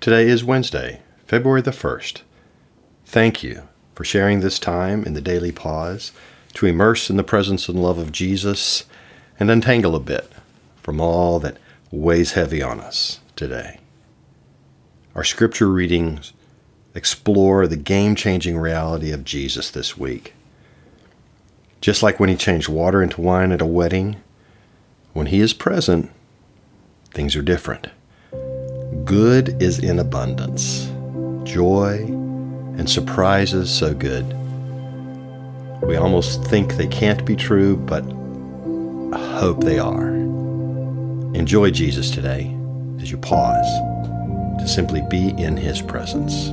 Today is Wednesday, February the 1st. Thank you for sharing this time in the daily pause to immerse in the presence and love of Jesus and untangle a bit from all that weighs heavy on us today. Our scripture readings explore the game changing reality of Jesus this week. Just like when he changed water into wine at a wedding, when he is present, things are different. Good is in abundance, joy and surprises so good. We almost think they can't be true, but I hope they are. Enjoy Jesus today as you pause to simply be in his presence.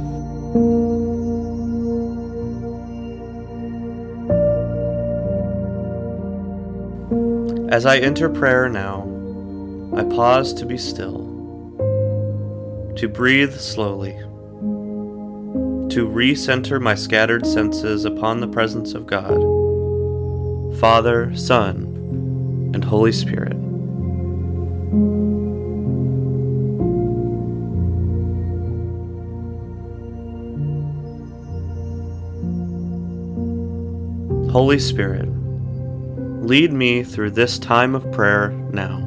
As I enter prayer now, I pause to be still, to breathe slowly, to recenter my scattered senses upon the presence of God, Father, Son, and Holy Spirit. Holy Spirit, lead me through this time of prayer now.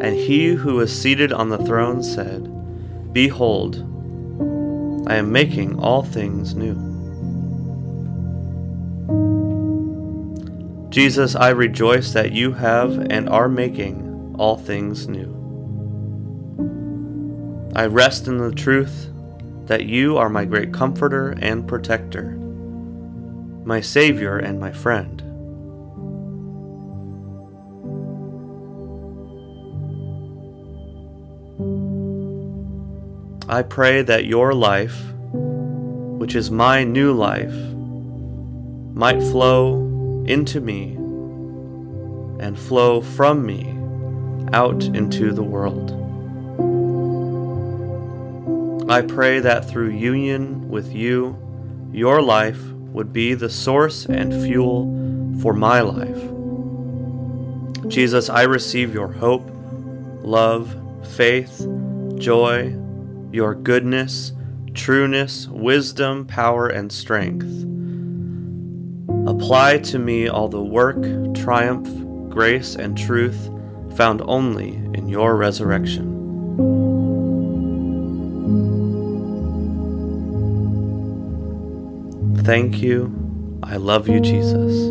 And he who is seated on the throne said, Behold, I am making all things new. Jesus, I rejoice that you have and are making all things new. I rest in the truth that you are my great comforter and protector, my Savior and my friend. I pray that your life, which is my new life, might flow into me and flow from me out into the world. I pray that through union with you, your life would be the source and fuel for my life. Jesus, I receive your hope, love, faith, joy, your goodness, trueness, wisdom, power, and strength. Apply to me all the work, triumph, grace, and truth found only in your resurrection. Thank you. I love you, Jesus.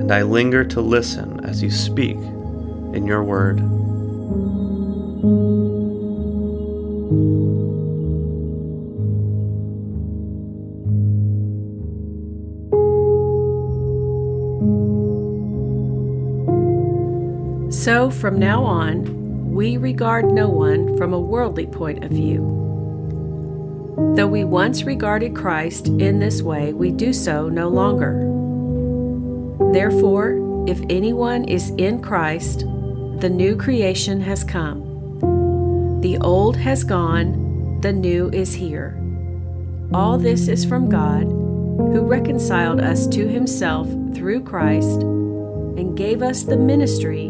And I linger to listen as you speak in your word. So from now on, we regard no one from a worldly point of view. Though we once regarded Christ in this way, we do so no longer. Therefore, if anyone is in Christ, the new creation has come. The old has gone, the new is here. All this is from God, who reconciled us to himself through Christ and gave us the ministry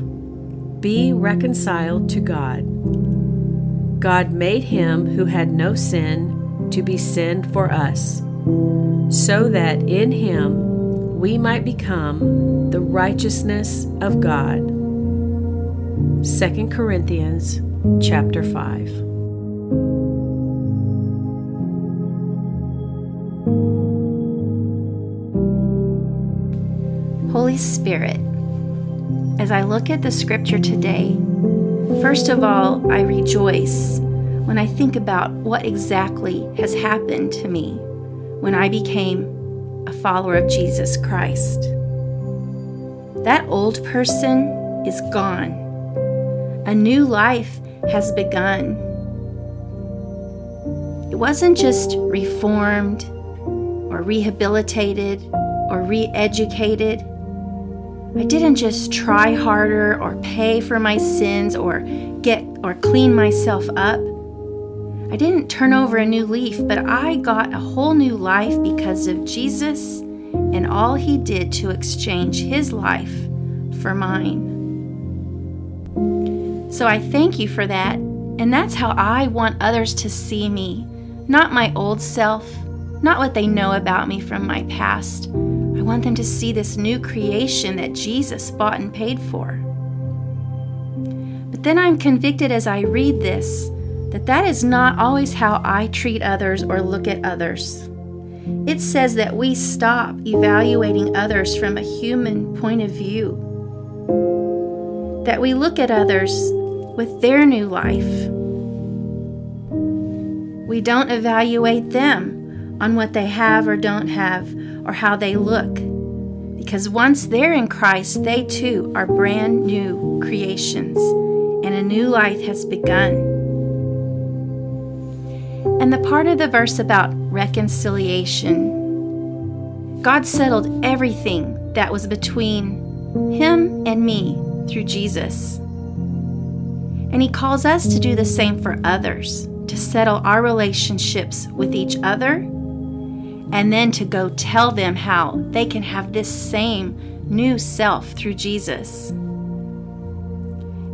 be reconciled to God. God made him who had no sin to be sin for us, so that in him we might become the righteousness of God. 2 Corinthians chapter 5. Holy Spirit, as I look at the scripture today, first of all, I rejoice when I think about what exactly has happened to me when I became a follower of Jesus Christ. That old person is gone. A new life has begun. It wasn't just reformed or rehabilitated or re educated. I didn't just try harder or pay for my sins or get or clean myself up. I didn't turn over a new leaf, but I got a whole new life because of Jesus and all he did to exchange his life for mine. So I thank you for that, and that's how I want others to see me, not my old self, not what they know about me from my past I want them to see this new creation that Jesus bought and paid for. But then I'm convicted as I read this that that is not always how I treat others or look at others. It says that we stop evaluating others from a human point of view, that we look at others with their new life. We don't evaluate them on what they have or don't have or how they look. Because once they're in Christ, they too are brand new creations, and a new life has begun. And the part of the verse about reconciliation, God settled everything that was between Him and me through Jesus. And He calls us to do the same for others, to settle our relationships with each other and then to go tell them how they can have this same new self through Jesus.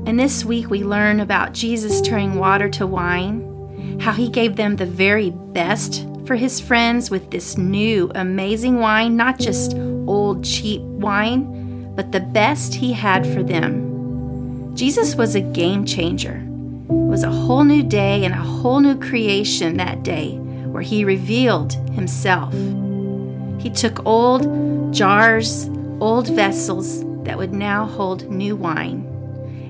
And this week we learn about Jesus turning water to wine, how he gave them the very best for his friends with this new amazing wine, not just old cheap wine, but the best he had for them. Jesus was a game changer. It was a whole new day and a whole new creation that day where he revealed himself. He took old jars, old vessels that would now hold new wine.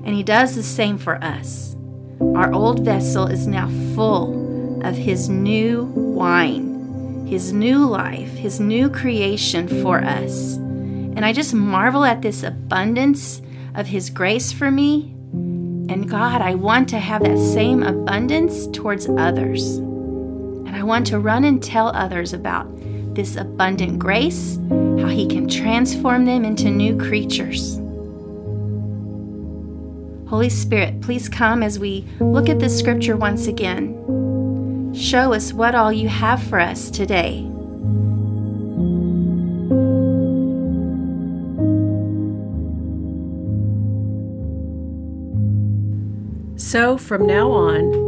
And he does the same for us. Our old vessel is now full of his new wine, his new life, his new creation for us. And I just marvel at this abundance of his grace for me. And God, I want to have that same abundance towards others. Want to run and tell others about this abundant grace, how He can transform them into new creatures. Holy Spirit, please come as we look at this scripture once again. Show us what all you have for us today. So, from now on,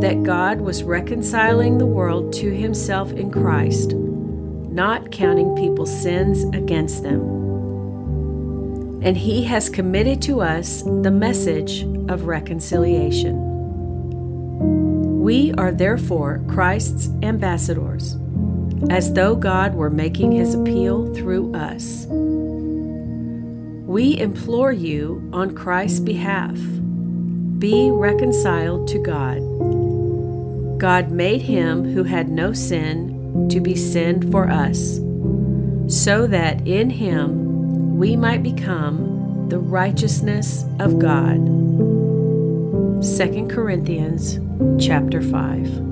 that God was reconciling the world to himself in Christ, not counting people's sins against them. And he has committed to us the message of reconciliation. We are therefore Christ's ambassadors, as though God were making his appeal through us. We implore you on Christ's behalf be reconciled to God. God made him who had no sin to be sin for us, so that in him we might become the righteousness of God. 2 Corinthians chapter 5.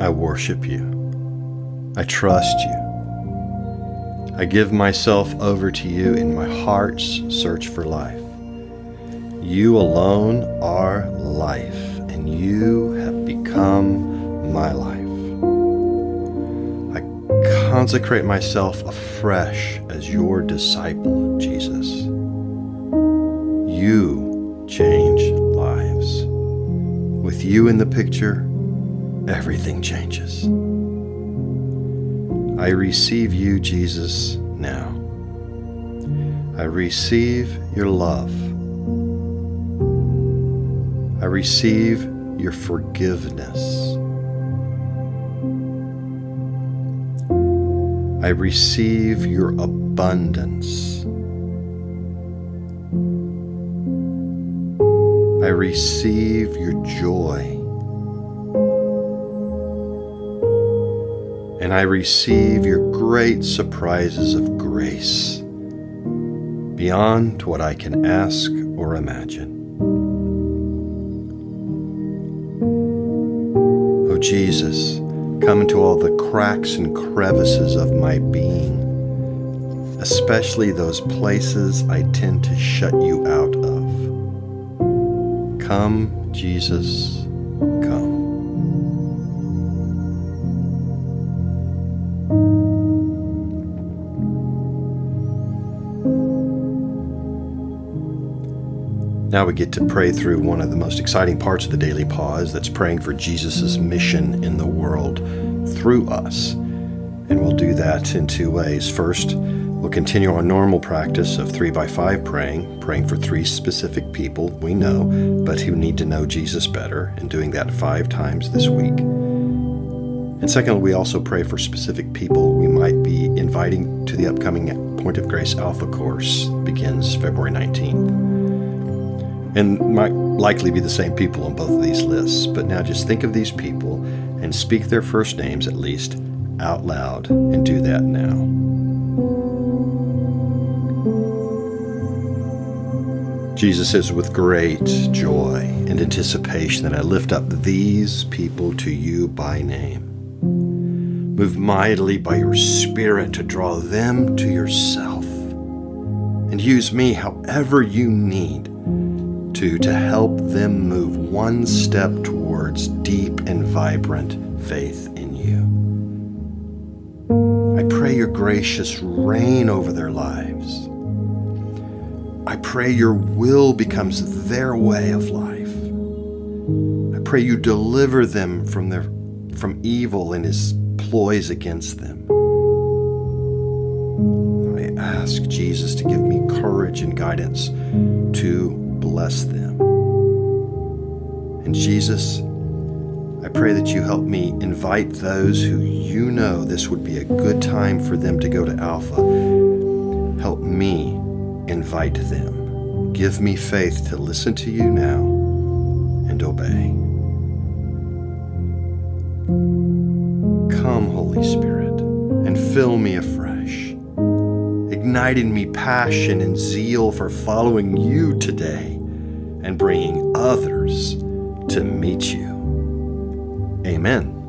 I worship you. I trust you. I give myself over to you in my heart's search for life. You alone are life, and you have become my life. I consecrate myself afresh as your disciple, Jesus. You change lives. With you in the picture, everything changes. I receive you, Jesus, now. I receive your love. I receive your forgiveness. I receive your abundance. I receive your joy. And I receive your great surprises of grace beyond what I can ask or imagine. Oh Jesus, come into all the cracks and crevices of my being, especially those places I tend to shut you out of. Come, Jesus, Now we get to pray through one of the most exciting parts of the daily pause that's praying for Jesus' mission in the world through us. And we'll do that in two ways. First, we'll continue our normal practice of three by five praying, praying for three specific people we know, but who need to know Jesus better, and doing that five times this week. And secondly, we also pray for specific people we might be inviting to the upcoming Point of Grace Alpha course, begins February 19th and might likely be the same people on both of these lists. But now just think of these people and speak their first names at least out loud and do that now. Jesus says, with great joy and anticipation that I lift up these people to you by name. Move mightily by your Spirit to draw them to yourself. And use me however you need to to help them move one step towards deep and vibrant faith in you. I pray your gracious reign over their lives. I pray your will becomes their way of life. I pray you deliver them from their from evil and his ploys against them. I ask Jesus to give me courage and guidance to bless them. And Jesus, I pray that you help me invite those who you know this would be a good time for them to go to Alpha. Help me invite them. Give me faith to listen to you now and obey. Come, Holy Spirit, and fill me afresh, igniting me passion and zeal for following you today and bringing others to meet you. Amen.